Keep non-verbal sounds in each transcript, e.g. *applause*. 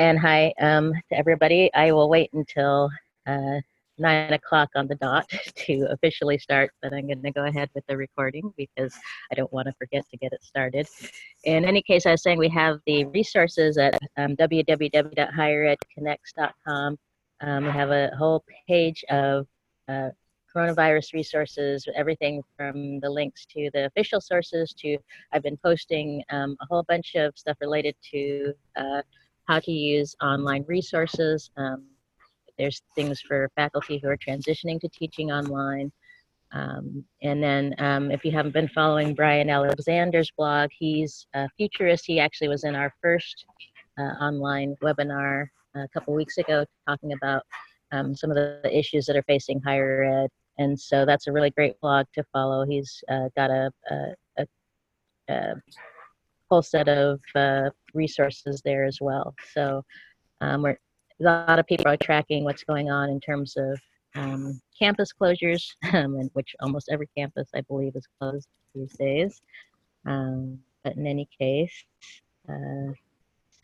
and hi um, to everybody. I will wait until uh, nine o'clock on the dot *laughs* to officially start, but I'm going to go ahead with the recording because I don't want to forget to get it started. In any case, I was saying we have the resources at um, www.higheredconnects.com. Um, we have a whole page of uh, coronavirus resources, everything from the links to the official sources to I've been posting um, a whole bunch of stuff related to uh, how to use online resources. Um, there's things for faculty who are transitioning to teaching online. Um, and then um, if you haven't been following Bryan Alexander's blog, he's a futurist. He actually was in our first uh, online webinar a couple weeks ago talking about um, some of the issues that are facing higher ed. And so that's a really great blog to follow. He's uh, got a, a, a, a, whole set of uh, resources there as well. So um, we're, a lot of people are tracking what's going on in terms of um, campus closures, *laughs* um, which almost every campus, I believe, is closed these days. Um, but in any case, uh,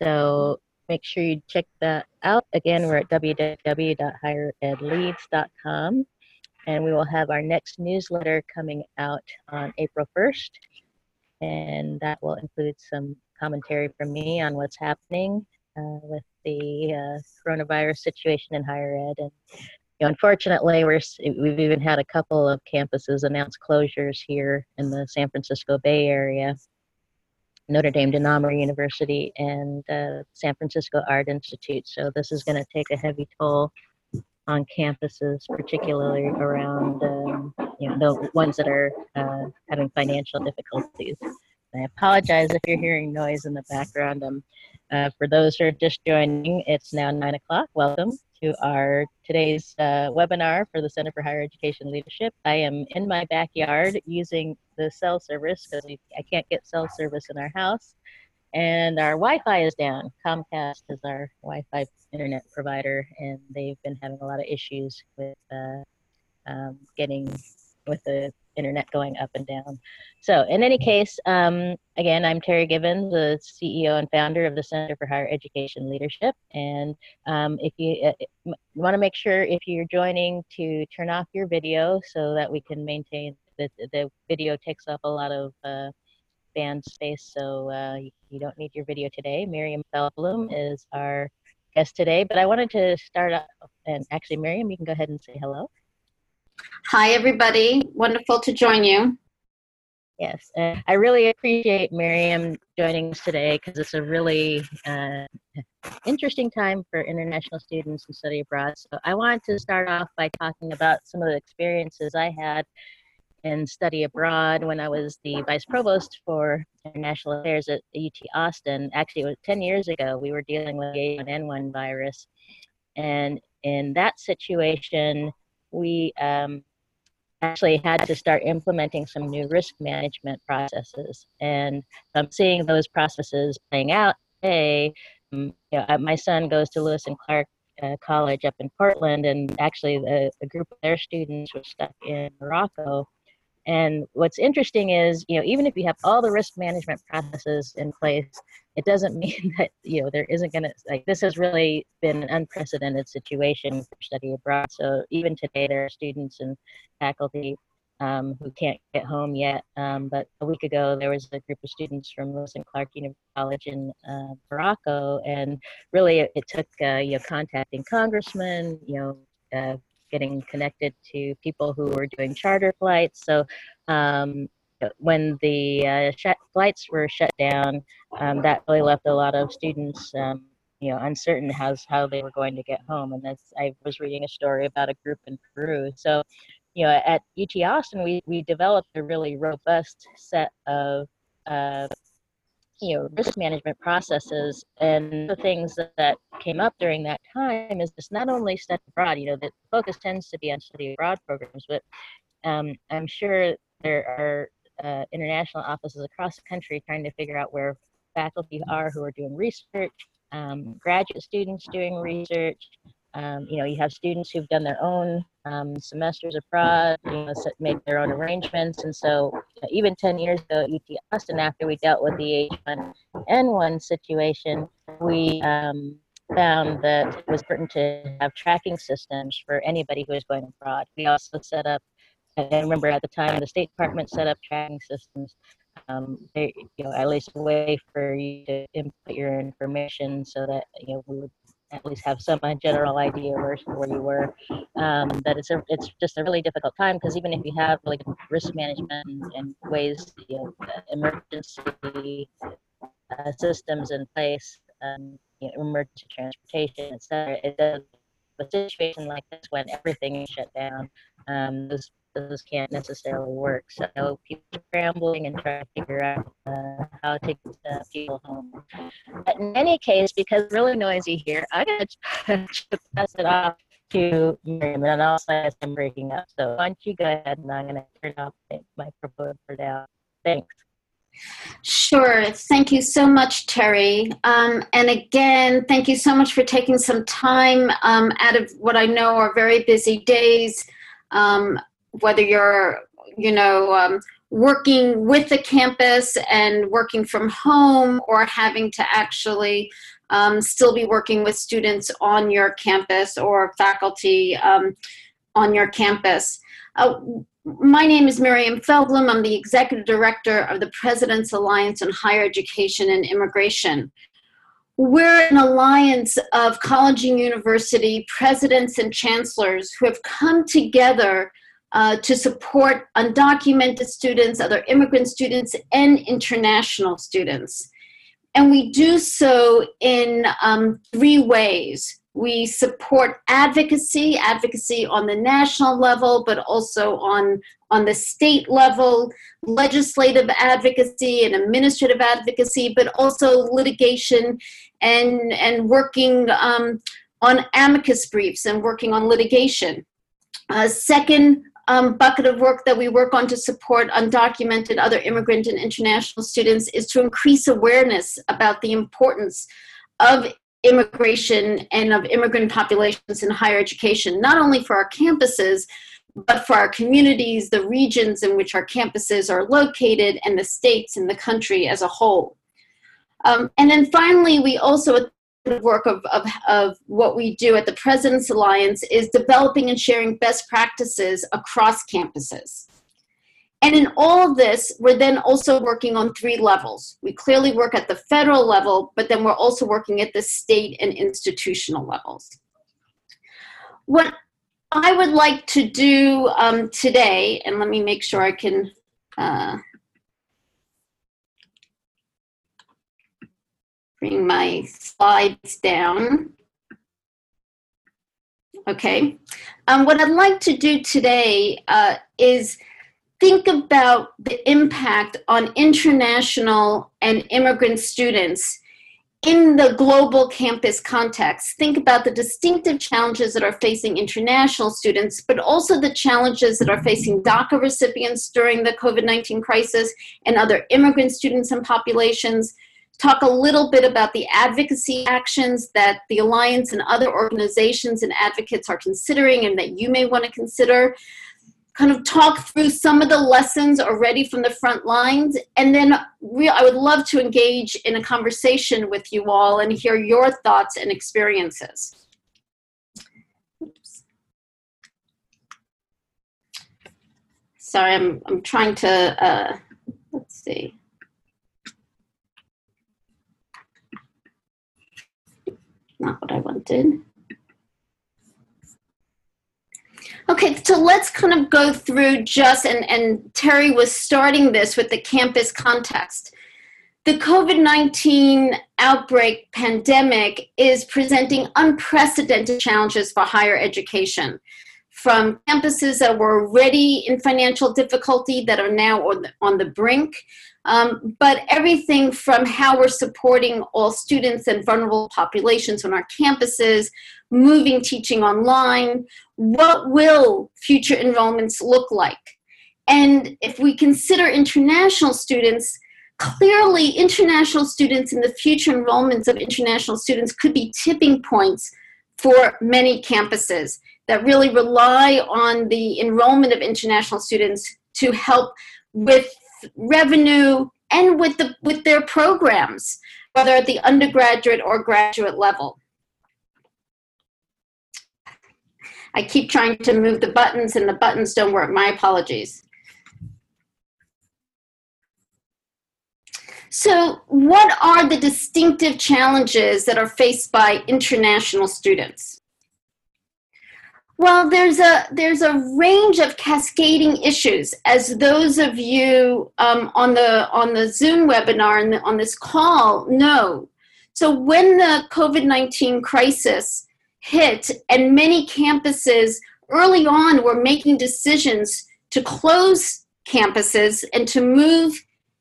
so make sure you check that out. Again, we're at www.higheredleads.com, and we will have our next newsletter coming out on April 1st, and that will include some commentary from me on what's happening uh, with the uh, coronavirus situation in higher ed. And you know, unfortunately, we're we've even had a couple of campuses announce closures here in the San Francisco Bay Area. Notre Dame de Namur University and uh, San Francisco Art Institute. So this is going to take a heavy toll on campuses, particularly around um, you know the ones that are uh, having financial difficulties. I apologize if you're hearing noise in the background. Um, uh, for those who are just joining, it's now nine o'clock. Welcome to our today's uh, webinar for the Center for Higher Education Leadership. I am in my backyard using the cell service because I can't get cell service in our house. And our Wi-Fi is down. Comcast is our Wi-Fi internet provider, and they've been having a lot of issues with uh, um, getting with the internet going up and down. So in any case, um, again, I'm Terri Givens, the CEO and founder of the Center for Higher Education Leadership. And um, if you uh, want to make sure if you're joining to turn off your video so that we can maintain the, the video takes up a lot of uh, band space. So uh, you, you, don't need your video today. Miriam Feldblum is our guest today, but I wanted to start off and actually Miriam, you can go ahead and say hello. Hi, everybody. Wonderful to join you. Yes, I really appreciate Miriam joining us today because it's a really uh, interesting time for international students and study abroad. So I wanted to start off by talking about some of the experiences I had in study abroad when I was the vice provost for international affairs at UT Austin. Actually, it was 10 years ago. We were dealing with the H1N1 virus. And in that situation, we um, actually had to start implementing some new risk management processes. And I'm seeing those processes playing out today. Um, you know, my son goes to Lewis and Clark uh, College up in Portland, and actually, the, a group of their students were stuck in Morocco and what's interesting is, you know, even if you have all the risk management processes in place, it doesn't *laughs* mean that, you know, there isn't going to, like, this has really been an unprecedented situation for study abroad. So even today, there are students and faculty um, who can't get home yet. Um, but a week ago, there was a group of students from Lewis and Clark University College in uh, Morocco, and really it, it took uh, you know contacting congressmen, you know, uh, getting connected to people who were doing charter flights. So um, when the uh, sh- flights were shut down, um, that really left a lot of students, um, you know, uncertain as how they were going to get home. And that's I was reading a story about a group in Peru. So, you know, at UT Austin, we we developed a really robust set of uh, you know risk management processes and the things that, that, came up during that time is just not only study abroad you know the focus tends to be on study abroad programs but um, i'm sure there are uh, international offices across the country trying to figure out where faculty are who are doing research um, graduate students doing research um, you know, you have students who've done their own um, semesters abroad, you know, made their own arrangements. And so, even 10 years ago at UT Austin, after we dealt with the H1N1 situation, we um, found that it was important to have tracking systems for anybody who was going abroad. We also set up, and I remember at the time the State Department set up tracking systems. Um, they, you know, at least a way for you to input your information so that you know we would at least have some general idea where, where you were. Um, that it's a, it's just a really difficult time because even if you have like risk management and, and ways, you know, emergency uh, systems in place, um, you know, emergency transportation, etc. It does a situation like this when everything is shut down. Um, those those can't necessarily work. So people are scrambling and trying to figure out uh, how to take uh, people home. But in any case, because it's really noisy here, I'm going to pass it off to Miriam, and also as I'm breaking up. So why don't you go ahead and I'm going to turn off the microphone for now. Thanks. Sure. Thank you so much, Terri. Um, and again, thank you so much for taking some time um, out of what I know are very busy days, um, whether you're, you know, um, working with the campus and working from home or having to actually um, still be working with students on your campus or faculty um, on your campus. Uh, my name is Miriam Feldblum. I'm the Executive Director of the President's Alliance on Higher Education and Immigration. We're an alliance of college and university presidents and chancellors who have come together uh, to support undocumented students, other immigrant students, and international students. And we do so in um, three ways. We support advocacy, advocacy on the national level, but also on, on the state level, legislative advocacy and administrative advocacy, but also litigation and, and working um, on amicus briefs and working on litigation. Uh, second um, bucket of work that we work on to support undocumented other immigrant and international students is to increase awareness about the importance of immigration and of immigrant populations in higher education, not only for our campuses, but for our communities, the regions in which our campuses are located, and the states and the country as a whole. Um, and then finally, we also work of, of, of what we do at the President's Alliance is developing and sharing best practices across campuses. And in all of this, we're then also working on three levels. We clearly work at the federal level, but then we're also working at the state and institutional levels. What I would like to do um, today, and let me make sure I can uh, bring my slides down. Okay. Um, what I'd like to do today uh, is think about the impact on international and immigrant students in the global campus context. Think about the distinctive challenges that are facing international students, but also the challenges that are facing DACA recipients during the COVID 19 crisis and other immigrant students and populations. Talk a little bit about the advocacy actions that the Alliance and other organizations and advocates are considering and that you may want to consider. Kind of talk through some of the lessons already from the front lines. And then we, i would love to engage in a conversation with you all and hear your thoughts and experiences. Oops. sorry i'm, I'm trying to uh, let's see not what i wanted Okay, so let's kind of go through just, and, and Terri was starting this with the campus context. The COVID 19 outbreak pandemic is presenting unprecedented challenges for higher education. From campuses that were already in financial difficulty that are now on the, on the brink, um, but everything from how we're supporting all students and vulnerable populations on our campuses, moving teaching online, what will future enrollments look like? And if we consider international students, clearly international students and the future enrollments of international students could be tipping points for many campuses that really rely on the enrollment of international students to help with revenue and with the with their programs whether at the undergraduate or graduate level. I keep trying to move the buttons and the buttons don't work. My apologies. So what are the distinctive challenges that are faced by international students? Well, there's a there's a range of cascading issues, as those of you um, on the on the Zoom webinar and on this call know. So, when the COVID nineteen crisis hit, and many campuses early on were making decisions to close campuses and to move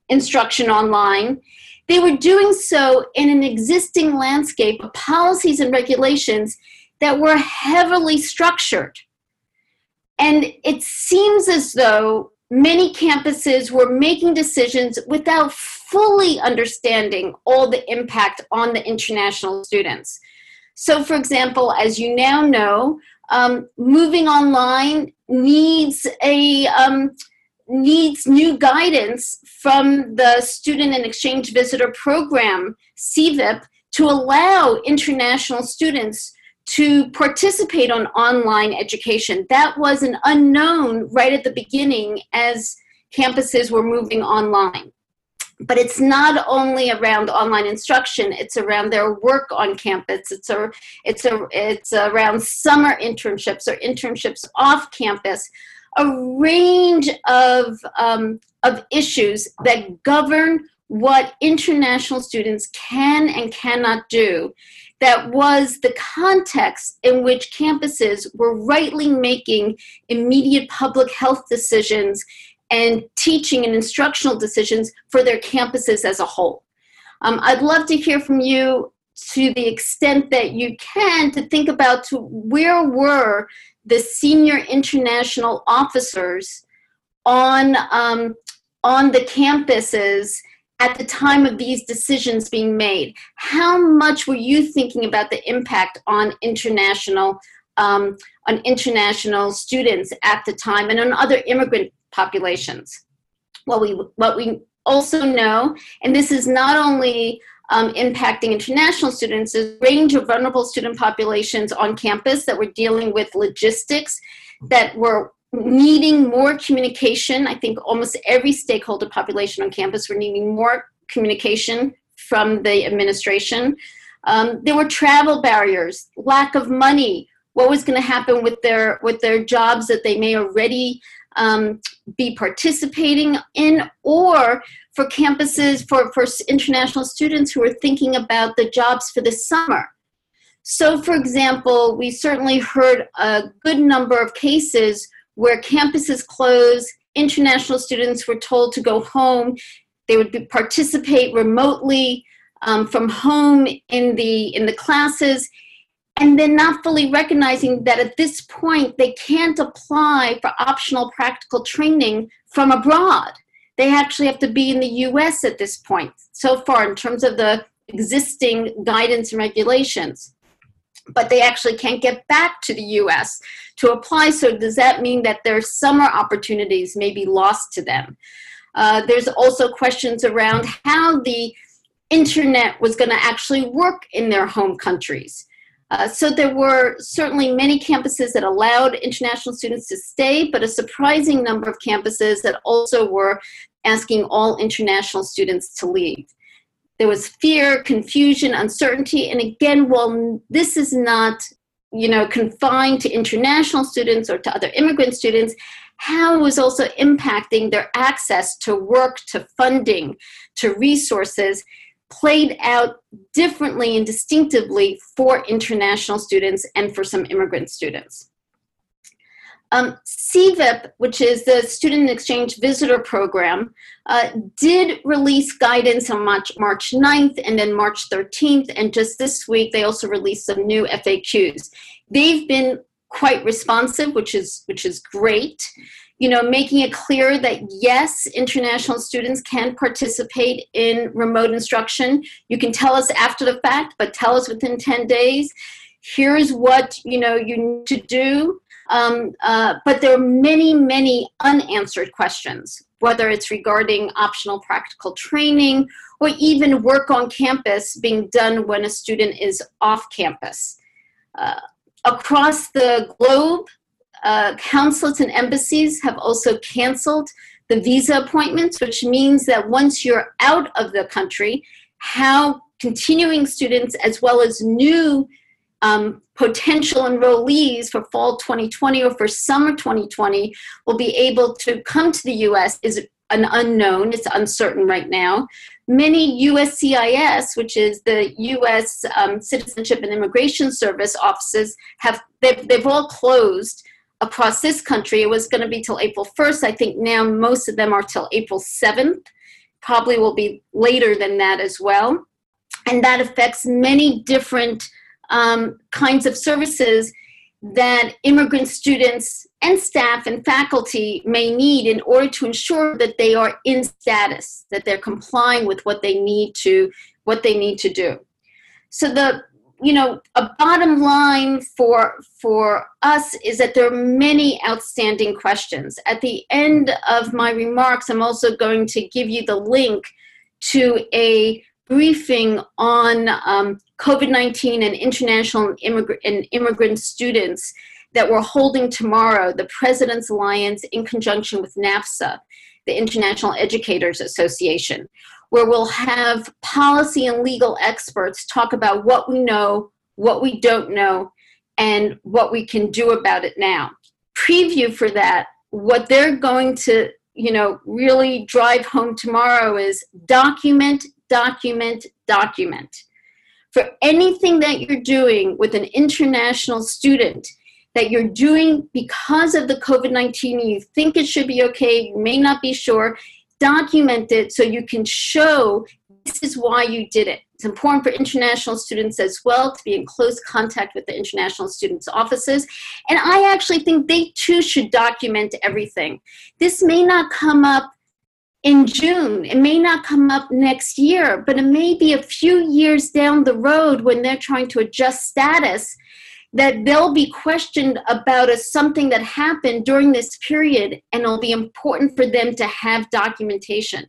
instruction online. They were doing so in an existing landscape of policies and regulations that were heavily structured. And it seems as though many campuses were making decisions without fully understanding all the impact on the international students. So, for example, as you now know, um, moving online needs a um, needs new guidance from the Student and Exchange Visitor Program, SEVP, to allow international students to participate on online education. That was an unknown right at the beginning as campuses were moving online. But it's not only around online instruction, it's around their work on campus. It's a, it's a, it's around summer internships or internships off campus a range of, um, of issues that govern what international students can and cannot do. That was the context in which campuses were rightly making immediate public health decisions and teaching and instructional decisions for their campuses as a whole. Um, I'd love to hear from you to the extent that you can to think about to where were the senior international officers on um, on the campuses at the time of these decisions being made. How much were you thinking about the impact on international um, on international students at the time and on other immigrant populations? What we what we also know, and this is not only um, impacting international students, is range of vulnerable student populations on campus that were dealing with logistics, that were needing more communication. I think almost every stakeholder population on campus were needing more communication from the administration. Um, there were travel barriers, lack of money. What was going to happen with their with their jobs that they may already um, be participating in, or for campuses, for, for international students who are thinking about the jobs for the summer. So, for example, we certainly heard a good number of cases where campuses closed, international students were told to go home, they would be, participate remotely um, from home in the, in the classes, and then not fully recognizing that at this point they can't apply for optional practical training from abroad they actually have to be in the US at this point, so far, in terms of the existing guidance and regulations. But they actually can't get back to the US to apply. So, does that mean that their summer opportunities may be lost to them? Uh, there's also questions around how the internet was going to actually work in their home countries. Uh, so there were certainly many campuses that allowed international students to stay, but a surprising number of campuses that also were asking all international students to leave. There was fear, confusion, uncertainty, and again, while this is not you know, confined to international students or to other immigrant students, how it was also impacting their access to work, to funding, to resources, played out differently and distinctively for international students and for some immigrant students. Um, SEVP, which is the Student Exchange Visitor Program, uh, did release guidance on March, March 9th and then March 13th, and just this week they also released some new FAQs. They've been quite responsive, which is which is great you know, making it clear that yes, international students can participate in remote instruction. You can tell us after the fact, but tell us within 10 days. Here's what, you know, you need to do. Um, uh, but there are many, many unanswered questions, whether it's regarding optional practical training or even work on campus being done when a student is off campus. Uh, across the globe, uh, consulates and embassies have also canceled the visa appointments, which means that once you're out of the country, how continuing students as well as new um, potential enrollees for fall 2020 or for summer 2020 will be able to come to the US is an unknown. It's uncertain right now. Many USCIS, which is the U.S. Um, Citizenship and Immigration Service offices, have they've, they've all closed across this country. It was going to be till April 1st. I think now most of them are till April 7th. Probably will be later than that as well. And that affects many different um, kinds of services that immigrant students and staff and faculty may need in order to ensure that they are in status, that they're complying with what they need to what they need to do. So the you know a bottom line for for us is that there are many outstanding questions. At the end of my remarks, I'm also going to give you the link to a briefing on um, COVID 19 and international and immigrant students that we're holding tomorrow, the President's Alliance in conjunction with NAFSA, the International Educators Association, where we'll have policy and legal experts talk about what we know, what we don't know, and what we can do about it now. Preview for that, what they're going to you know really drive home tomorrow is document document document for anything that you're doing with an international student that you're doing because of the COVID 19, and you think it should be okay, you may not be sure, document it so you can show this is why you did it. It's important for international students as well to be in close contact with the international students' offices. And I actually think they too should document everything. This may not come up in June. It may not come up next year, but it may be a few years down the road when they're trying to adjust status that they'll be questioned about a, something that happened during this period and it'll be important for them to have documentation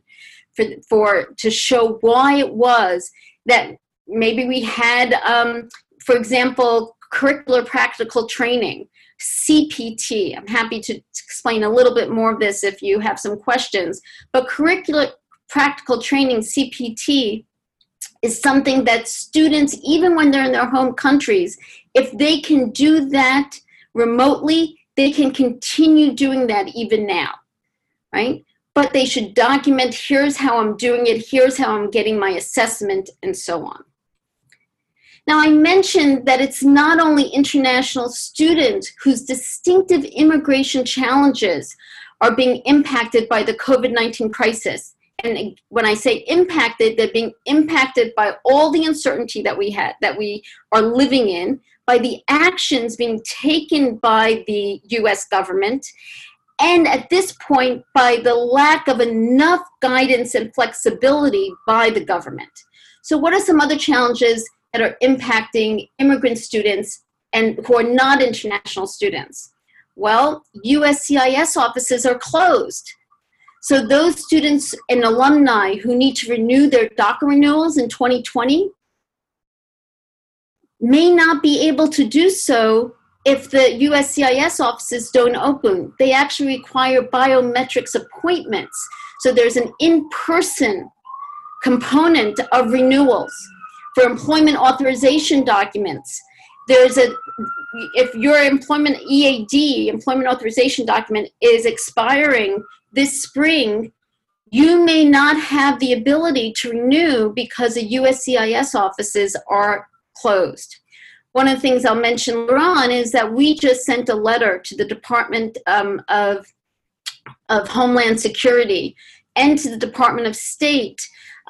for, for to show why it was that maybe we had um, for example curricular practical training CPT. I'm happy to explain a little bit more of this if you have some questions. But curricular practical training, CPT, is something that students, even when they're in their home countries, if they can do that remotely, they can continue doing that even now, right? But they should document here's how I'm doing it, here's how I'm getting my assessment, and so on. Now, I mentioned that it's not only international students whose distinctive immigration challenges are being impacted by the COVID 19 crisis. And when I say impacted, they're being impacted by all the uncertainty that we had, that we are living in, by the actions being taken by the US government, and at this point, by the lack of enough guidance and flexibility by the government. So, what are some other challenges that are impacting immigrant students and who are not international students? Well, USCIS offices are closed. So those students and alumni who need to renew their DACA renewals in 2020 may not be able to do so if the USCIS offices don't open. They actually require biometrics appointments. So there's an in-person component of renewals for employment authorization documents. There's a, if your employment EAD, employment authorization document, is expiring this spring, you may not have the ability to renew because the USCIS offices are closed. One of the things I'll mention later on is that we just sent a letter to the Department um, of, of Homeland Security and to the Department of State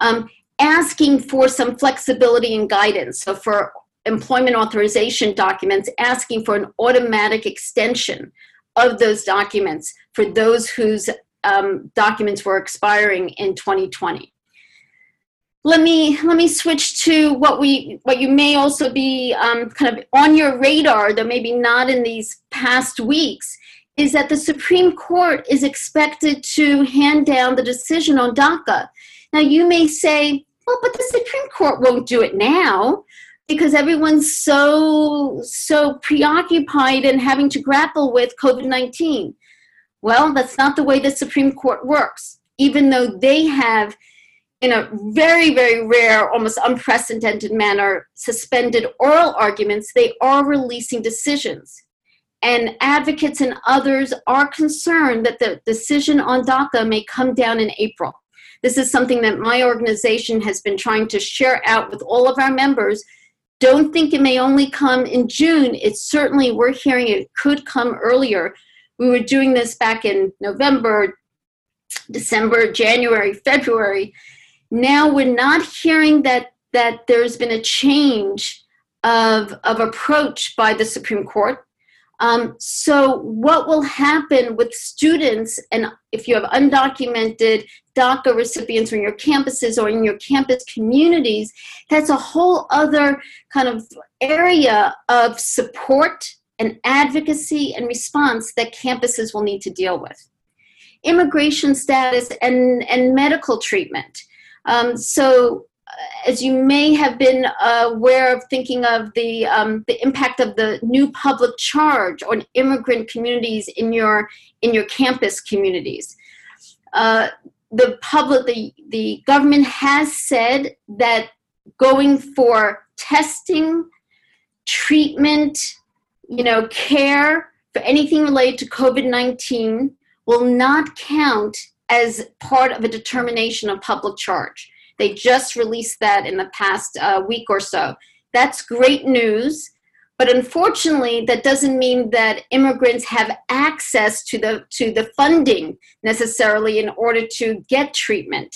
um, asking for some flexibility and guidance. So for employment authorization documents, asking for an automatic extension of those documents for those whose um, documents were expiring in 2020. Let me let me switch to what we what you may also be um, kind of on your radar, though maybe not in these past weeks, is that the Supreme Court is expected to hand down the decision on DACA. Now you may say, well, but the Supreme Court won't do it now. because everyone's so so preoccupied and having to grapple with COVID-19. Well, that's not the way the Supreme Court works. Even though they have in a very, very rare, almost unprecedented manner, suspended oral arguments, they are releasing decisions. And advocates and others are concerned that the decision on DACA may come down in April. This is something that my organization has been trying to share out with all of our members. Don't think it may only come in June. It's certainly, we're hearing it could come earlier. We were doing this back in November, December, January, February. Now we're not hearing that, that there's been a change of, of approach by the Supreme Court. Um, so, what will happen with students, and if you have undocumented DACA recipients on your campuses or in your campus communities, that's a whole other kind of area of support and advocacy and response that campuses will need to deal with. Immigration status and, and medical treatment. Um, so, as you may have been aware of thinking of the, um, the impact of the new public charge on immigrant communities in your, in your campus communities. Uh, the public, the, the government has said that going for testing, treatment, you know, care for anything related to COVID-19 will not count as part of a determination of public charge. They just released that in the past uh, week or so. That's great news. But unfortunately, that doesn't mean that immigrants have access to the, to the funding necessarily in order to get treatment.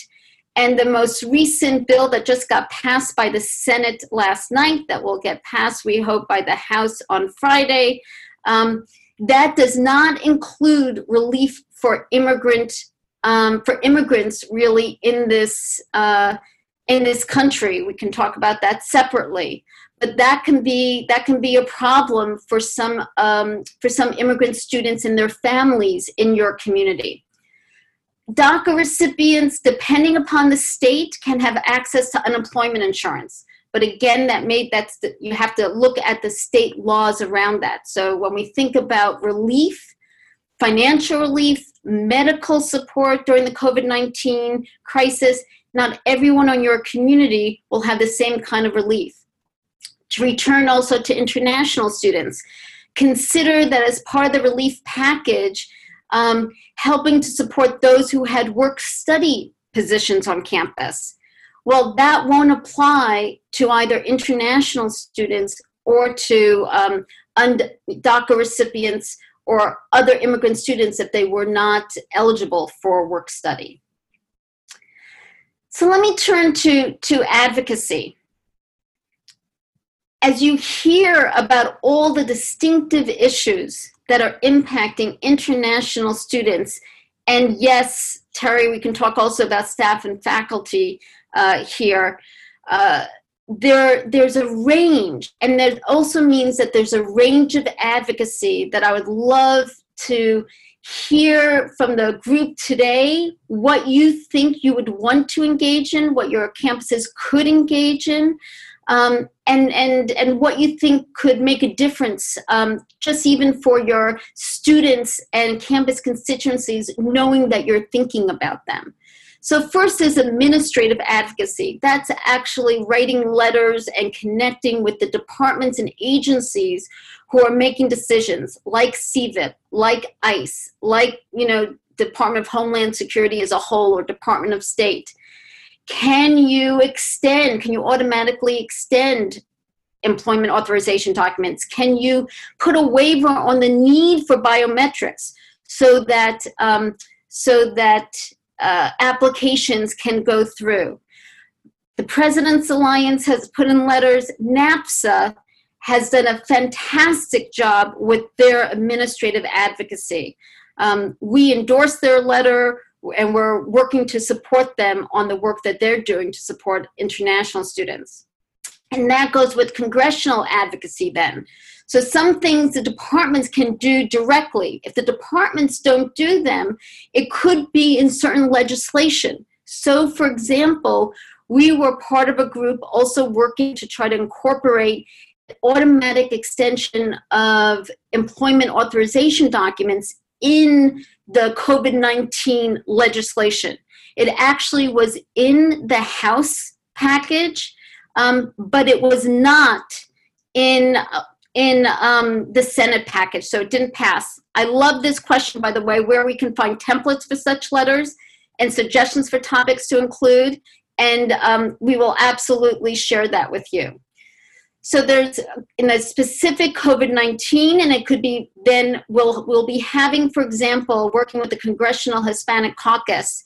And the most recent bill that just got passed by the Senate last night, that will get passed, we hope, by the House on Friday, um, that does not include relief for immigrant um, for immigrants really in this uh, in this country. We can talk about that separately, but that can be that can be a problem for some um, for some immigrant students and their families in your community. DACA recipients, depending upon the state, can have access to unemployment insurance. But again, that made that's the, you have to look at the state laws around that. So when we think about relief, financial relief, medical support during the COVID 19 crisis, not everyone on your community will have the same kind of relief. To return also to international students, consider that as part of the relief package, um, helping to support those who had work study positions on campus. Well, that won't apply to either international students or to um, DACA recipients or other immigrant students if they were not eligible for work study. So let me turn to, to advocacy. As you hear about all the distinctive issues that are impacting international students, and yes, Terri, we can talk also about staff and faculty uh, here. Uh, there there's a range and that also means that there's a range of advocacy that i would love to hear from the group today what you think you would want to engage in what your campuses could engage in um, and and and what you think could make a difference um, just even for your students and campus constituencies knowing that you're thinking about them so, first is administrative advocacy. That's actually writing letters and connecting with the departments and agencies who are making decisions, like SEVP, like ICE, like, you know, Department of Homeland Security as a whole or Department of State. Can you extend, can you automatically extend employment authorization documents? Can you put a waiver on the need for biometrics so that um, so that uh, applications can go through. The President's Alliance has put in letters. NAFSA has done a fantastic job with their administrative advocacy. Um, we endorse their letter and we're working to support them on the work that they're doing to support international students. And that goes with congressional advocacy then. So some things the departments can do directly. If the departments don't do them, it could be in certain legislation. So, for example, we were part of a group also working to try to incorporate automatic extension of employment authorization documents in the COVID 19 legislation. It actually was in the House package, um, but it was not in in um, the Senate package, so it didn't pass. I love this question, by the way, where we can find templates for such letters and suggestions for topics to include, and um, we will absolutely share that with you. So there's in a specific COVID-19, and it could be then we'll we'll be having, for example, working with the Congressional Hispanic Caucus,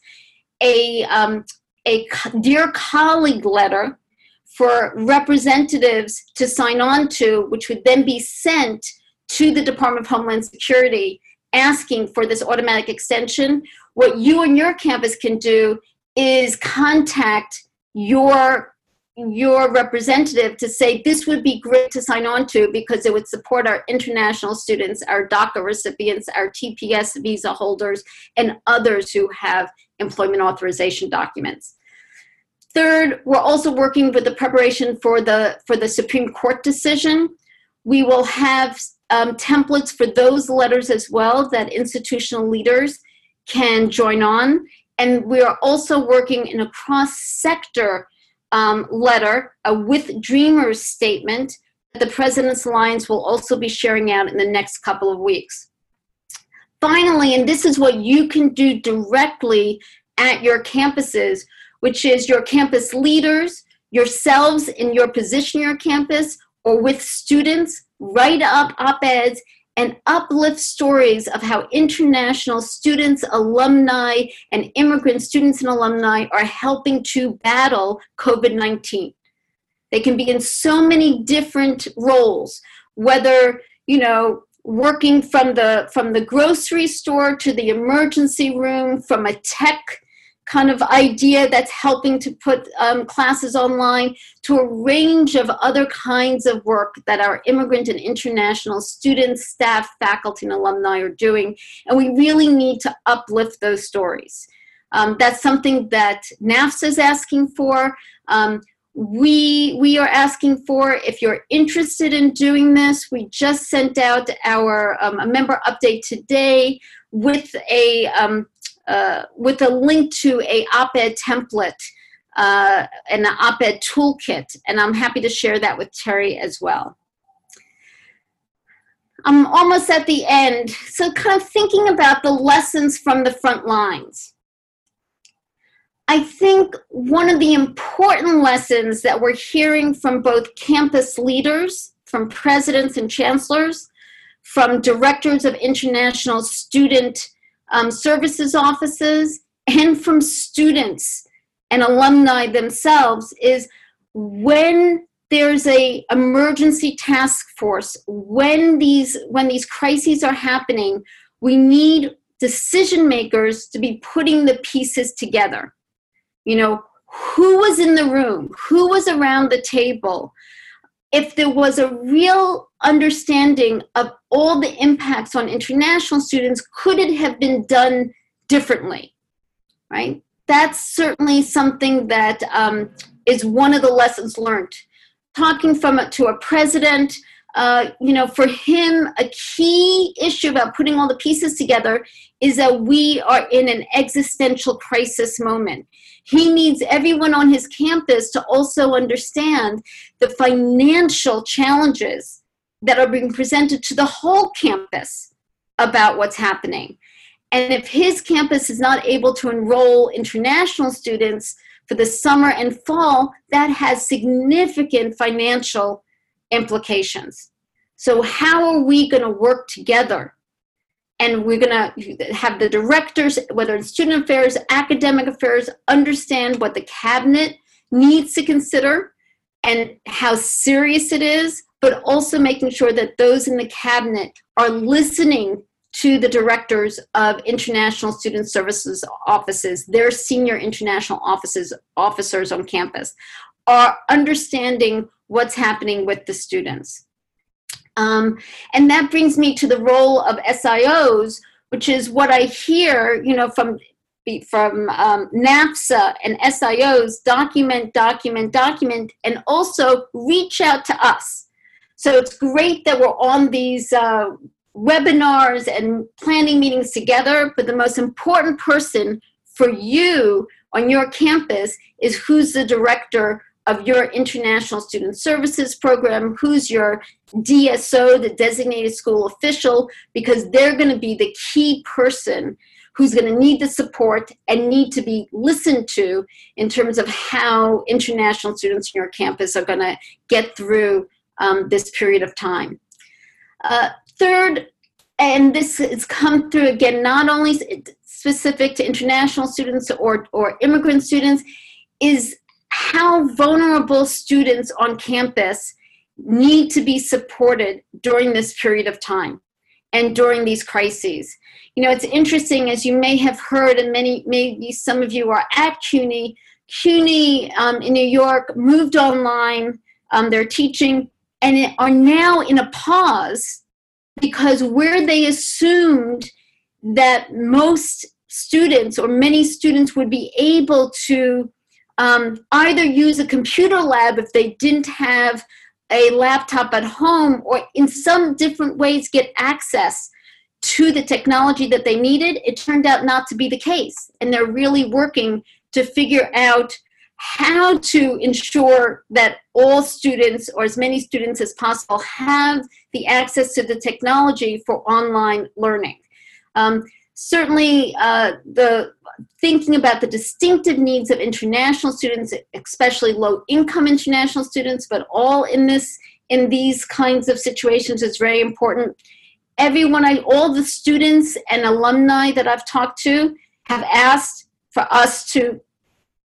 a um, a dear colleague letter for representatives to sign on to, which would then be sent to the Department of Homeland Security asking for this automatic extension. What you and your campus can do is contact your your representative to say this would be great to sign on to because it would support our international students, our DACA recipients, our TPS visa holders, and others who have employment authorization documents. Third, we're also working with the preparation for the for the Supreme Court decision. We will have um, templates for those letters as well that institutional leaders can join on. And we are also working in a cross sector um, letter, a with Dreamers statement that the President's Alliance will also be sharing out in the next couple of weeks. Finally, and this is what you can do directly at your campuses, which is your campus leaders, yourselves in your position your campus, or with students, write up op eds and uplift stories of how international students, alumni, and immigrant students and alumni are helping to battle COVID 19. They can be in so many different roles, whether, you know, working from the from the grocery store to the emergency room from a tech kind of idea that's helping to put um, classes online to a range of other kinds of work that our immigrant and international students, staff, faculty, and alumni are doing. And we really need to uplift those stories. Um, that's something that NAFSA is asking for. Um, we we are asking for if you're interested in doing this we just sent out our um, a member update today with a um, uh, with a link to a op-ed template uh, and an op-ed toolkit, and I'm happy to share that with Terri as well. I'm almost at the end, so kind of thinking about the lessons from the front lines. I think one of the important lessons that we're hearing from both campus leaders, from presidents and chancellors, from directors of international student um, services offices and from students and alumni themselves is when there's a emergency task force when these when these crises are happening we need decision makers to be putting the pieces together. You know who was in the room? Who was around the table if there was a real understanding of all the impacts on international students, could it have been done differently? Right? That's certainly something that um, is one of the lessons learned. Talking from a, to a president, uh, you know, for him, a key issue about putting all the pieces together is that we are in an existential crisis moment. He needs everyone on his campus to also understand the financial challenges that are being presented to the whole campus about what's happening. And if his campus is not able to enroll international students for the summer and fall, that has significant financial implications. So, how are we going to work together and we're going to have the directors, whether it's student affairs, academic affairs, understand what the cabinet needs to consider and how serious it is, but also making sure that those in the cabinet are listening to the directors of international student services offices, their senior international offices officers on campus, are understanding what's happening with the students. Um, and that brings me to the role of SIOs, which is what I hear, you know, from from um, NAFSA and SIOs document, document, document, and also reach out to us. So it's great that we're on these uh, webinars and planning meetings together, but the most important person for you on your campus is who's the director of your International Student Services program, who's your DSO, the designated school official, because they're going to be the key person who's going to need the support and need to be listened to in terms of how international students on your campus are going to get through um, this period of time. Uh, third, and this has come through again, not only specific to international students or, or immigrant students, is how vulnerable students on campus need to be supported during this period of time and during these crises. You know, it's interesting, as you may have heard, and many, maybe some of you are at CUNY. CUNY um, in New York moved online, um, they're teaching, and are now in a pause because where they assumed that most students or many students would be able to um, either use a computer lab if they didn't have a laptop at home or in some different ways get access to the technology that they needed, it turned out not to be the case. And they're really working to figure out how to ensure that all students or as many students as possible have the access to the technology for online learning. Um, certainly, uh, the thinking about the distinctive needs of international students, especially low income international students, but all in this in these kinds of situations is very important. Everyone, I, all the students and alumni that I've talked to have asked for us to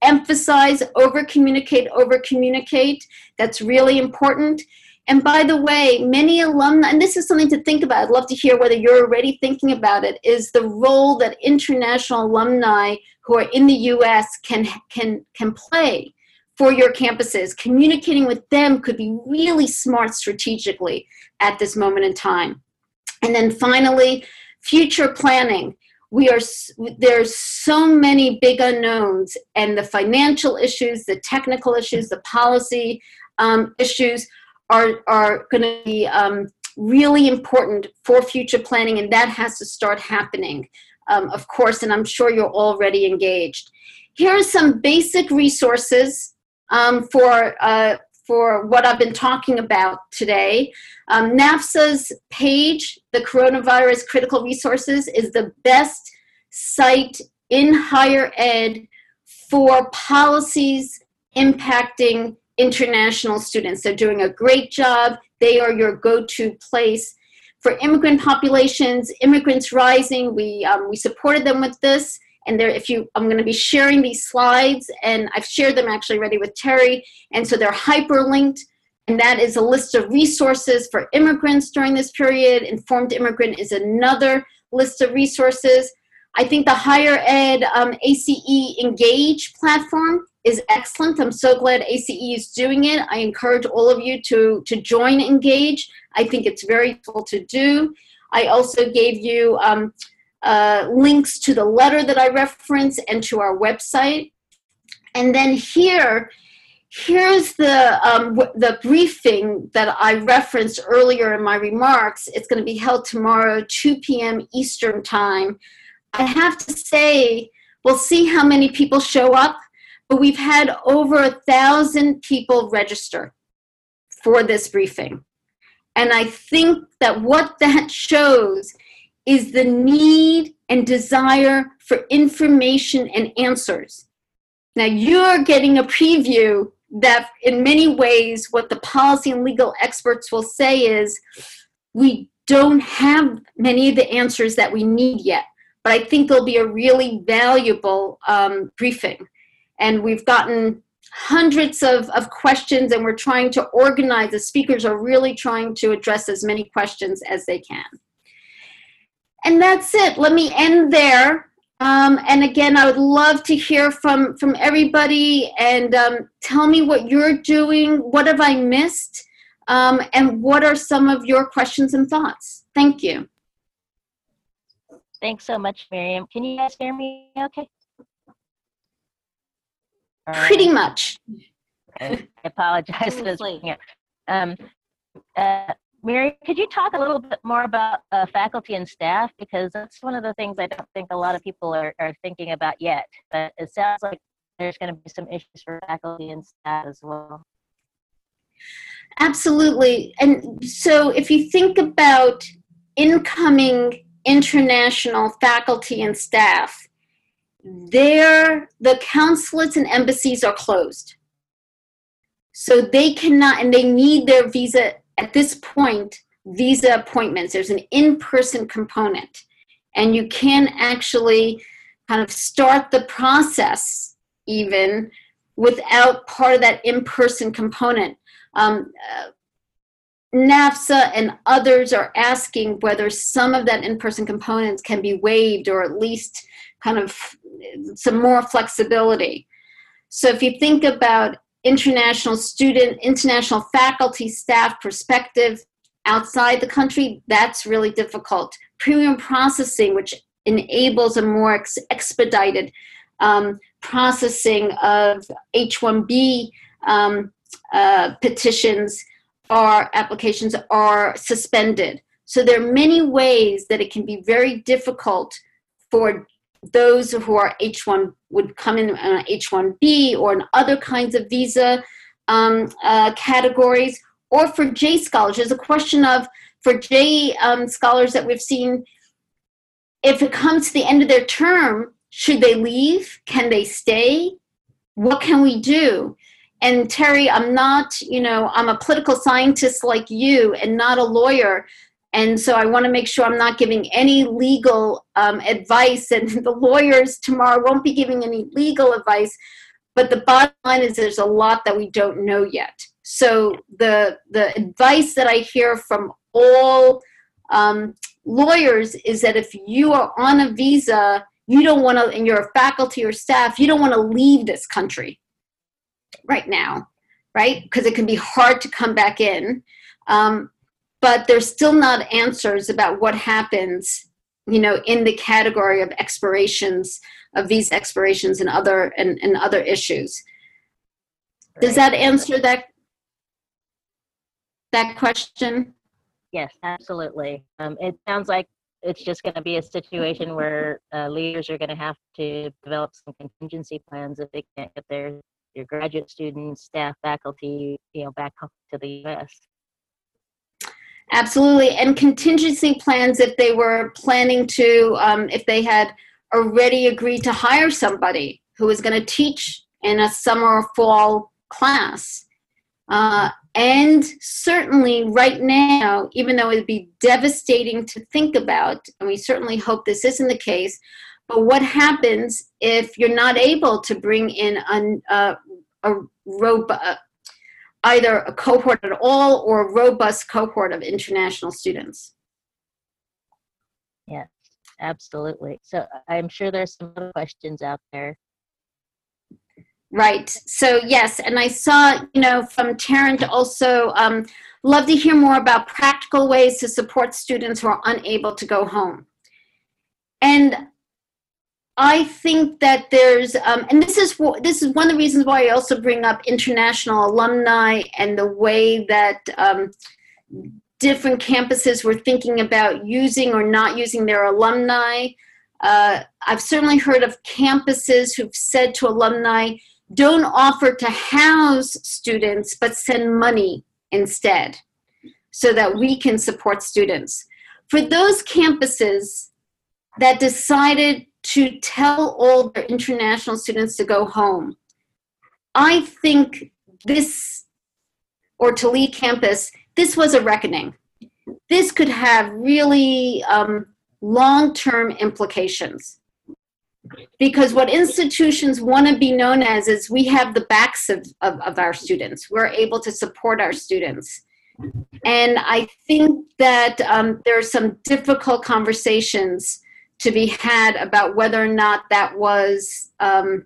emphasize, over communicate, over communicate. That's really important. And by the way, many alumni, and this is something to think about, I'd love to hear whether you're already thinking about it, is the role that international alumni who are in the US can, can, can play for your campuses. Communicating with them could be really smart strategically at this moment in time. And then finally, future planning. We are there's so many big unknowns, and the financial issues, the technical issues, the policy um, issues are are going to be um, really important for future planning, and that has to start happening um, of course, and I'm sure you're already engaged. Here are some basic resources um, for, uh, for what I've been talking about today. Um, NAFSA's page, the Coronavirus Critical Resources, is the best site in higher ed for policies impacting international students. They're doing a great job. They are your go to place for immigrant populations, immigrants rising, we, um, we supported them with this. And there, if you, I'm going to be sharing these slides, and I've shared them actually already with Terri. And so they're hyperlinked, and that is a list of resources for immigrants during this period. Informed Immigrant is another list of resources. I think the higher ed um, ACE Engage platform is excellent. I'm so glad ACE is doing it. I encourage all of you to, to join Engage. I think it's very cool to do. I also gave you um, uh, links to the letter that I reference and to our website. And then here, here's the, um, the briefing that I referenced earlier in my remarks. It's going to be held tomorrow, 2 p.m. Eastern Time. I have to say, we'll see how many people show up, we've had over a thousand people register for this briefing. And I think that what that shows is the need and desire for information and answers. Now, you're getting a preview that, in many ways, what the policy and legal experts will say is we don't have many of the answers that we need yet. But I think it'll be a really valuable um, briefing. And we've gotten hundreds of, of questions and we're trying to organize the speakers are really trying to address as many questions as they can. And that's it. Let me end there. Um, and again i would love to hear from from everybody and um, tell me what you're doing what have i missed um, and what are some of your questions and thoughts? Thank you. Thanks so much miriam. Can you guys hear me okay Pretty much. I apologize. for this. Yeah. Um, uh, Mary, could you talk a little bit more about uh, faculty and staff? Because that's one of the things I don't think a lot of people are, are thinking about yet. But it sounds like there's going to be some issues for faculty and staff as well. Absolutely. And so if you think about incoming international faculty and staff, there the consulates and embassies are closed. So they cannot, and they need their visa at this point, visa appointments. There's an in person component. And you can actually kind of start the process even without part of that in person component. Um, uh, NAFSA and others are asking whether some of that in person components can be waived or at least kind of some more flexibility. So if you think about international student, international faculty, staff perspective outside the country, that's really difficult. Premium processing, which enables a more ex- expedited um, processing of H-1B um, uh, petitions or applications are suspended. So there are many ways that it can be very difficult for those who are H1 would come in on H1B or in other kinds of visa um, uh, categories, or for J scholars. There's a question of for J um, scholars that we've seen, if it comes to the end of their term, should they leave? Can they stay? What can we do? And Terri, I'm not, you know, I'm a political scientist like you and not a lawyer. And so I want to make sure I'm not giving any legal um, advice, and *laughs* the lawyers tomorrow won't be giving any legal advice. But the bottom line is there's a lot that we don't know yet. So the the advice that I hear from all um, lawyers is that if you are on a visa, you don't want to, and you're a faculty or staff, you don't want to leave this country right now, right? Because it can be hard to come back in. Um, but there's still not answers about what happens you know in the category of expirations of these expirations and other and, and other issues. Does that answer that that question? Yes absolutely. Um, it sounds like it's just going to be a situation where uh, leaders are going to have to develop some contingency plans if they can't get their your graduate students staff faculty you know back home to the us Absolutely. And contingency plans if they were planning to, um, if they had already agreed to hire somebody who was going to teach in a summer or fall class. Uh, and certainly, right now, even though it would be devastating to think about, and we certainly hope this isn't the case, but what happens if you're not able to bring in a, a, a robust, either a cohort at all or a robust cohort of international students. Yes, absolutely. So I'm sure there's some other questions out there. Right. So yes, and I saw, you know, from Tarrant also, um, love to hear more about practical ways to support students who are unable to go home. And I think that there's, um, and this is this is one of the reasons why I also bring up international alumni and the way that um, different campuses were thinking about using or not using their alumni. Uh, I've certainly heard of campuses who've said to alumni, "Don't offer to house students, but send money instead, so that we can support students." For those campuses that decided to tell all their international students to go home. I think this, or to leave campus, this was a reckoning. This could have really um, long term implications. Because what institutions want to be known as is we have the backs of, of, of our students, we're able to support our students. And I think that um, there are some difficult conversations to be had about whether or not that was, um,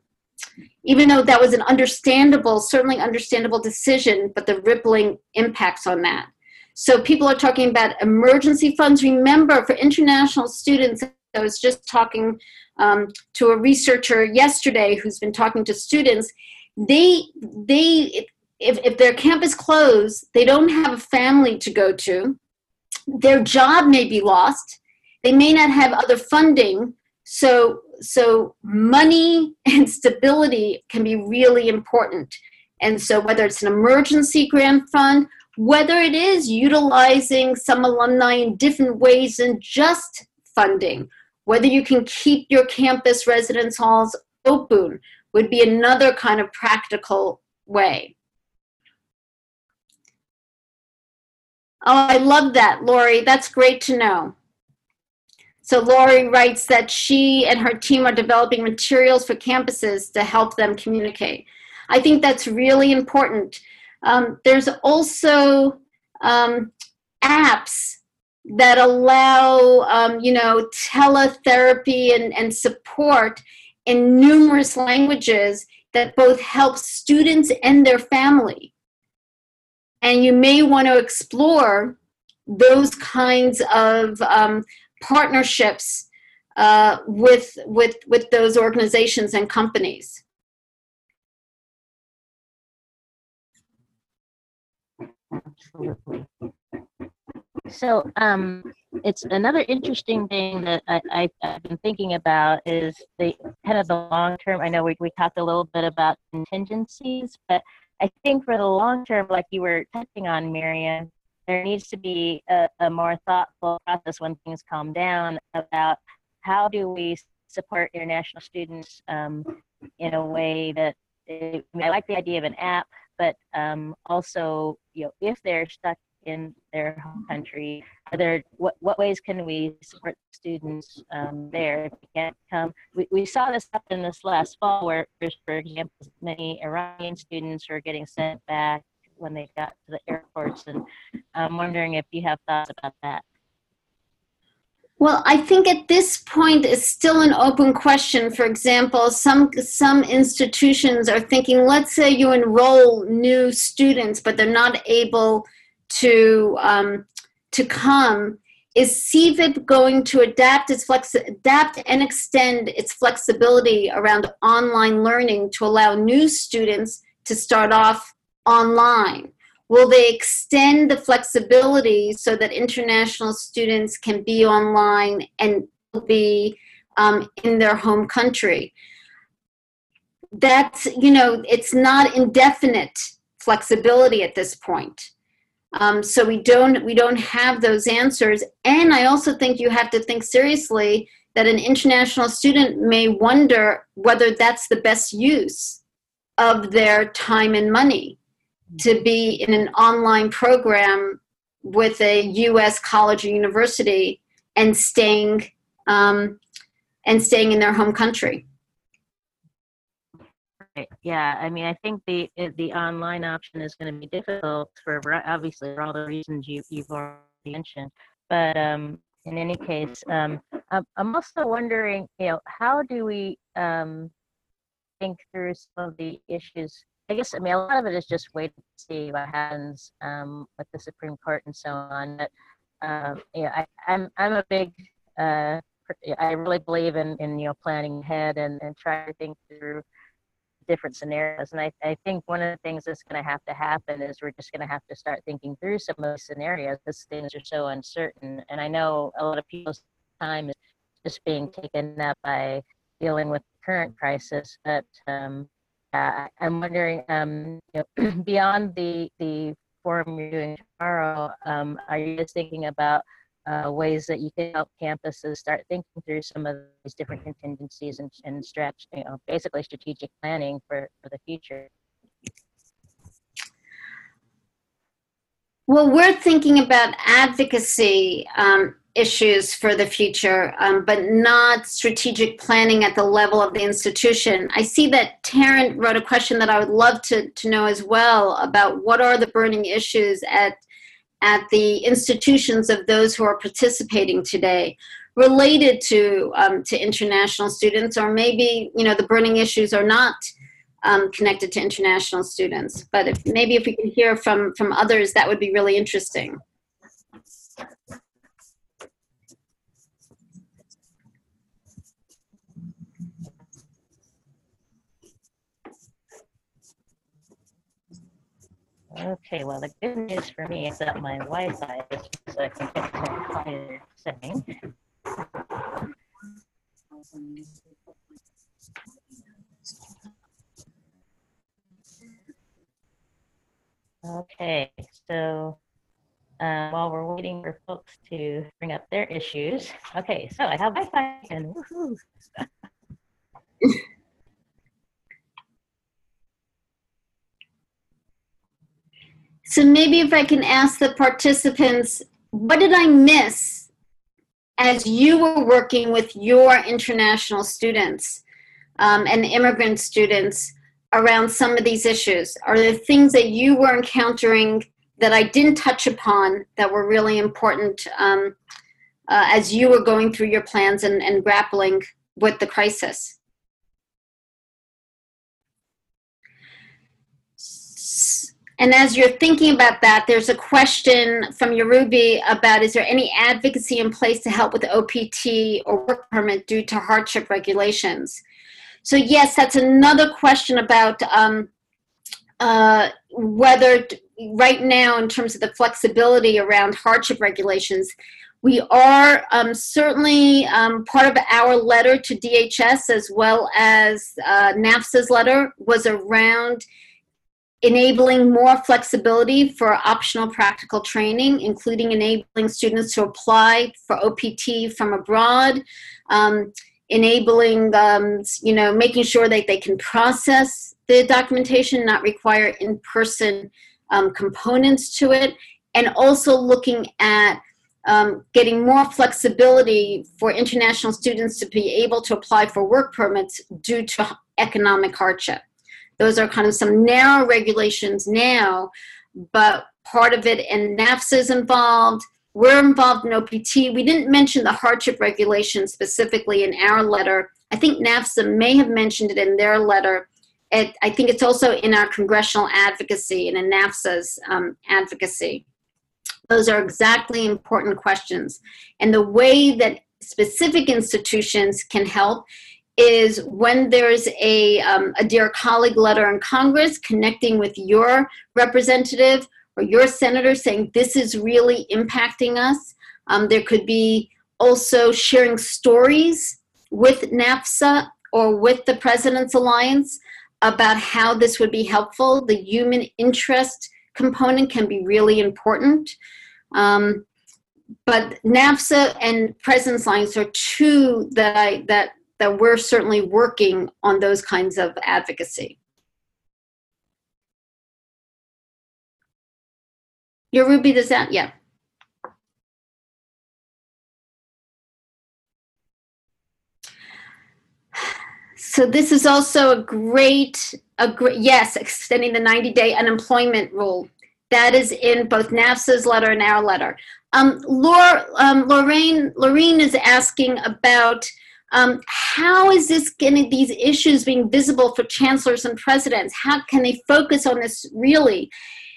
even though that was an understandable, certainly understandable decision, but the rippling impacts on that. So people are talking about emergency funds. Remember, for international students, I was just talking um, to a researcher yesterday who's been talking to students. they they if, if their campus closed, they don't have a family to go to. Their job may be lost. They may not have other funding. So so money *laughs* and stability can be really important. And so whether it's an emergency grant fund, whether it is utilizing some alumni in different ways than just funding, whether you can keep your campus residence halls open would be another kind of practical way. Oh, I love that, Lori. That's great to know. So Lori writes that she and her team are developing materials for campuses to help them communicate. I think that's really important. Um, there's also um, apps that allow, um, you know, teletherapy and, and support in numerous languages that both help students and their family. And you may want to explore those kinds of um, partnerships uh, with, with, with those organizations and companies. So, um, it's another interesting thing that I, have been thinking about is the kind of the long term. I know we, we talked a little bit about contingencies, but I think for the long term, like you were touching on, Miriam, there needs to be a, a more thoughtful process when things calm down about how do we support international students um, in a way that I, mean, I like the idea of an app, but um, also, you know, if they're stuck in their home country, there what, what ways can we support students um, there if they can't come? We, we saw this happen this last fall, where, for example, many Iranian students were getting sent back when they got to the airports, and I'm wondering if you have thoughts about that. Well, I think at this point it's still an open question. For example, some some institutions are thinking, let's say you enroll new students, but they're not able to um, to come. Is SEVP going to adapt its flex adapt and extend its flexibility around online learning to allow new students to start off online? Will they extend the flexibility so that international students can be online and be um, in their home country? That's, you know, it's not indefinite flexibility at this point. Um, so we don't we don't have those answers, and I also think you have to think seriously that an international student may wonder whether that's the best use of their time and money to be in an online program with a U.S. college or university and staying um, and staying in their home country. Right. Yeah, I mean, I think the the online option is going to be difficult for obviously for all the reasons you you've already mentioned. But um, in any case, um, I'm also wondering, you know, how do we um, think through some of the issues I guess I mean a lot of it is just waiting to see what happens um, with the Supreme Court and so on. But um, yeah, I, I'm I'm a big uh, I really believe in, in you know planning ahead and, and trying to think through different scenarios. And I, I think one of the things that's going to have to happen is we're just going to have to start thinking through some of those scenarios because things are so uncertain. And I know a lot of people's time is just being taken up by dealing with the current crisis, but um, uh, I'm wondering, um, you know, *clears throat* beyond the the forum you're doing tomorrow, um, are you just thinking about uh, ways that you can help campuses start thinking through some of these different contingencies and, and stretch, you know, basically strategic planning for, for the future? Well, we're thinking about advocacy um, issues for the future, um, but not strategic planning at the level of the institution. I see that Tarrant wrote a question that I would love to, to know as well about what are the burning issues at, at the institutions of those who are participating today related to, um, to international students, or maybe, you know, the burning issues are not um, connected to international students. But if, maybe if we can hear from, from others, that would be really interesting. Okay, well, the good news for me is that my Wi-Fi is so I can get to a quieter setting. Okay, so uh, while we're waiting for folks to bring up their issues, okay, so I have Wi-Fi and woohoo. *laughs* So maybe if I can ask the participants, what did I miss as you were working with your international students um, and immigrant students around some of these issues? Are there things that you were encountering that I didn't touch upon that were really important um, uh, as you were going through your plans and, and grappling with the crisis? And as you're thinking about that, there's a question from Yorubi about is there any advocacy in place to help with OPT or work permit due to hardship regulations? So yes, that's another question about um, uh, whether right now, in terms of the flexibility around hardship regulations, we are um, certainly um, part of our letter to DHS as well as uh, NAFSA's letter was around enabling more flexibility for optional practical training, including enabling students to apply for OPT from abroad, um, enabling, um, you know, making sure that they can process the documentation, not require in-person um, components to it, and also looking at um, getting more flexibility for international students to be able to apply for work permits due to economic hardship. Those are kind of some narrow regulations now, but part of it, and NAFSA is involved. We're involved in OPT. We didn't mention the hardship regulation specifically in our letter. I think NAFSA may have mentioned it in their letter. It, I think it's also in our congressional advocacy and in NAFSA's um, advocacy. Those are exactly important questions. And the way that specific institutions can help is when there's a, um, a dear colleague letter in Congress connecting with your representative or your senator saying this is really impacting us. Um, there could be also sharing stories with NAFSA or with the President's Alliance about how this would be helpful. The human interest component can be really important. Um, but NAFSA and President's Alliance are two that I that that we're certainly working on those kinds of advocacy. Your Ruby, that? Yeah. So this is also a great, a great, yes, extending the 90-day unemployment rule. That is in both NAFSA's letter and our letter. Um, Laura, um, Lorraine, Lorraine is asking about um, how is this getting these issues being visible for chancellors and presidents? How can they focus on this really?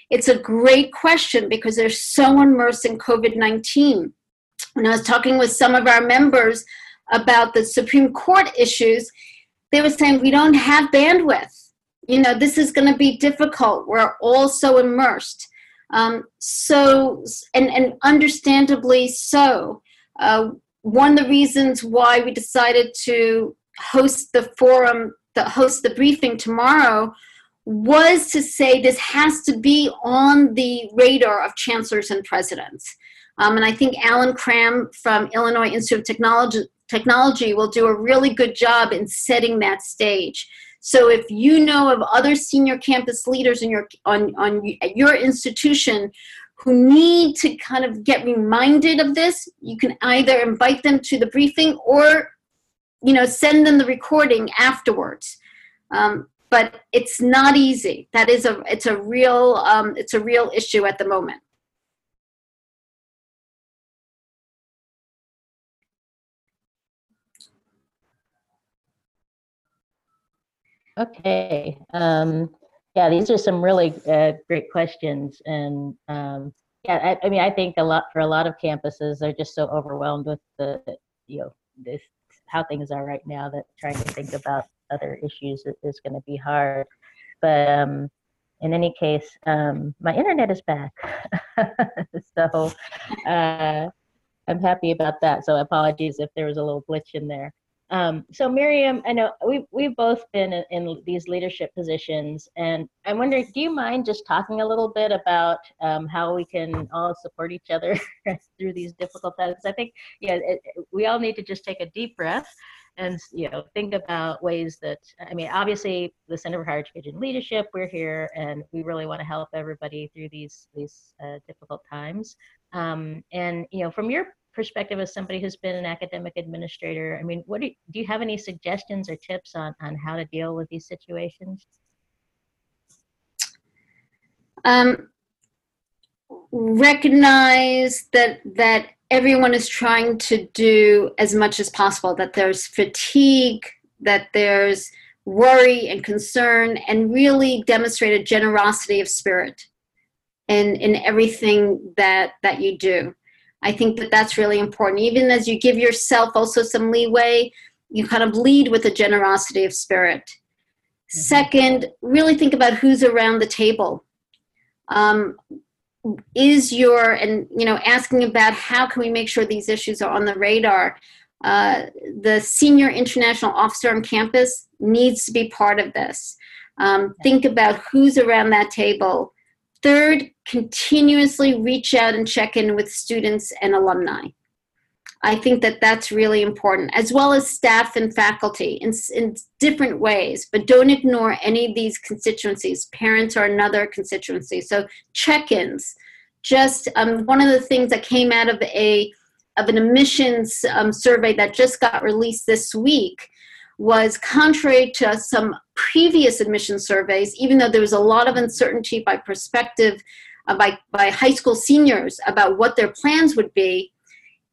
It's a great question because they're so immersed in COVID 19. When I was talking with some of our members about the Supreme Court issues, they were saying, We don't have bandwidth. You know, this is going to be difficult. We're all so immersed. Um, so, and, and understandably so. Uh, one of the reasons why we decided to host the forum, the host the briefing tomorrow, was to say this has to be on the radar of chancellors and presidents. Um, and I think Alan Cramb from Illinois Institute of Technology, Technology will do a really good job in setting that stage. So if you know of other senior campus leaders in your on, on at your institution who need to kind of get reminded of this, you can either invite them to the briefing or, you know, send them the recording afterwards. Um, but it's not easy. That is a, it's a real, um, it's a real issue at the moment. Okay. Um, yeah, these are some really uh, great questions, and um, yeah, I, I, mean, I think a lot for a lot of campuses, they're just so overwhelmed with the, you know, this how things are right now that trying to think about other issues is, going to be hard. But um, in any case, um, my internet is back. *laughs* so uh, I'm happy about that. So apologies if there was a little glitch in there. Um, so Miriam, I know we've, we've both been in, in, these leadership positions and I'm wondering, do you mind just talking a little bit about um, how we can all support each other *laughs* through these difficult times? I think, yeah, it, we all need to just take a deep breath and you know think about ways that i mean obviously the center for higher education leadership we're here and we really want to help everybody through these these uh, difficult times. Um, and you know from your perspective as somebody who's been an academic administrator i mean what do you, do you have any suggestions or tips on on how to deal with these situations? Um, recognize that that everyone is trying to do as much as possible, that there's fatigue, that there's worry and concern, and really demonstrate a generosity of spirit in, in everything that, that you do. I think that that's really important. Even as you give yourself also some leeway, you kind of lead with a generosity of spirit. Mm-hmm. Second, really think about who's around the table. Um, is your and you know asking about how can we make sure these issues are on the radar uh, the senior international officer on campus needs to be part of this. Um, think about who's around that table. Third continuously reach out and check in with students and alumni I think that that's really important, as well as staff and faculty in, in different ways. But don't ignore any of these constituencies. Parents are another constituency. So check ins. Just um, one of the things that came out of a of an admissions um, survey that just got released this week was contrary to some previous admission surveys, even though there was a lot of uncertainty by prospective, uh, by, by high school seniors about what their plans would be,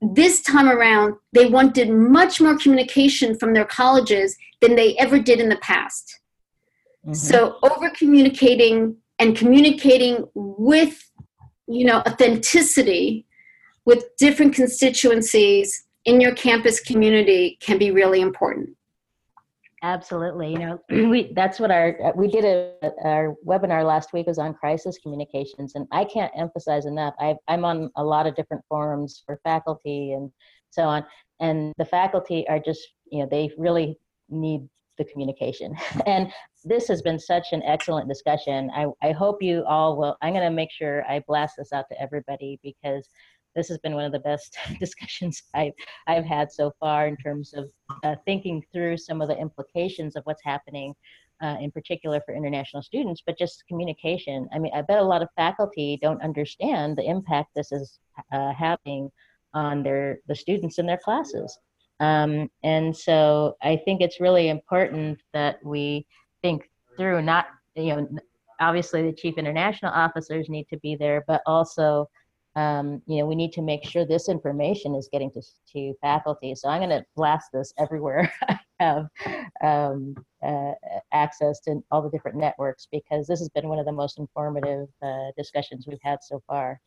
this time around, they wanted much more communication from their colleges than they ever did in the past. Mm-hmm. So, over communicating and communicating with, you know, authenticity with different constituencies in your campus community can be really important. Absolutely. You know, *clears throat* we that's what our uh, we did a our webinar last week was on crisis communications, and I can't emphasize enough. I, I'm on a lot of different forums for faculty and so on, and the faculty are just you know they really need the communication. *laughs* and this has been such an excellent discussion. I I hope you all will. I'm going to make sure I blast this out to everybody because this has been one of the best *laughs* discussions I've, I've had so far in terms of uh, thinking through some of the implications of what's happening uh, in particular for international students, but just communication. I mean, I bet a lot of faculty don't understand the impact this is uh, having on their the students in their classes. Um, and so I think it's really important that we think through not, you know, obviously the chief international officers need to be there, but also um, you know, we need to make sure this information is getting to, to faculty. So I'm going to blast this everywhere *laughs* I have um, uh, access to all the different networks because this has been one of the most informative uh, discussions we've had so far.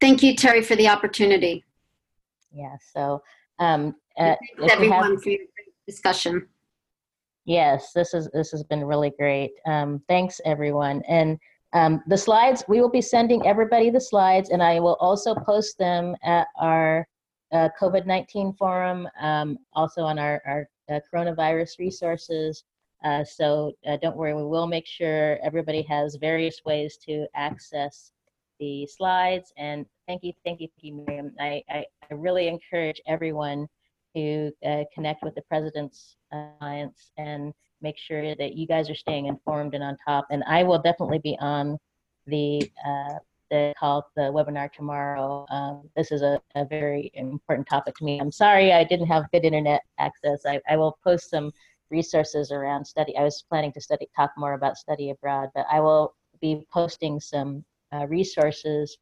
Thank you, Terri, for the opportunity. Yeah, so um, uh, thanks everyone have, for your discussion. Yes, this is this has been really great. Um, thanks, everyone, and. Um, the slides, we will be sending everybody the slides, and I will also post them at our uh, COVID 19 forum, um, also on our, our uh, coronavirus resources. Uh, so uh, don't worry, we will make sure everybody has various ways to access the slides. And thank you, thank you, thank you Miriam. I, I, I really encourage everyone to uh, connect with the President's Alliance and make sure that you guys are staying informed and on top. And I will definitely be on the uh, the call, the webinar tomorrow. Um, this is a, a very important topic to me. I'm sorry I didn't have good internet access. I, I will post some resources around study. I was planning to study talk more about study abroad, but I will be posting some uh, resources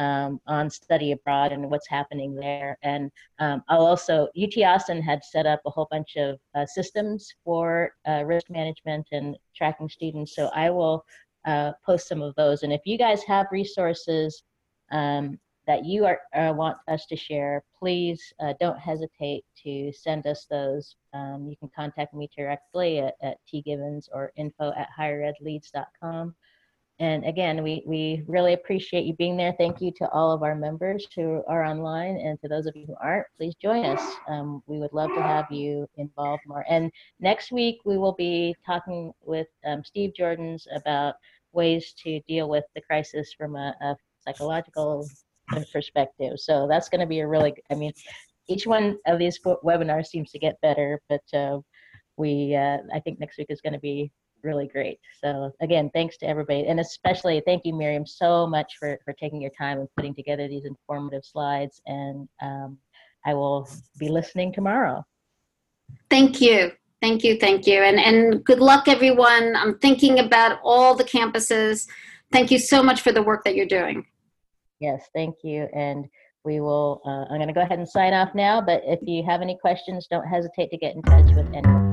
um, on study abroad and what's happening there. And um, I'll also, UT Austin had set up a whole bunch of uh, systems for uh, risk management and tracking students. So I will uh, post some of those. And if you guys have resources um, that you are, uh, want us to share, please uh, don't hesitate to send us those. Um, you can contact me directly at, at tgivens or info at higheredleads.com. And again, we, we really appreciate you being there. Thank you to all of our members who are online and to those of you who aren't, please join us. Um, we would love to have you involved more. And next week, we will be talking with um, Steve Jordans about ways to deal with the crisis from a, a psychological perspective. So that's going to be a really, I mean, each one of these webinars seems to get better, but uh, we, uh, I think next week is going to be really great. So again, thanks to everybody, and especially thank you, Miriam, so much for for taking your time and putting together these informative slides. And um, I will be listening tomorrow. Thank you. Thank you, thank you, and and good luck, everyone. I'm thinking about all the campuses. Thank you so much for the work that you're doing. Yes, thank you, and we will. Uh, I'm going to go ahead and sign off now. But if you have any questions, don't hesitate to get in touch with anyone.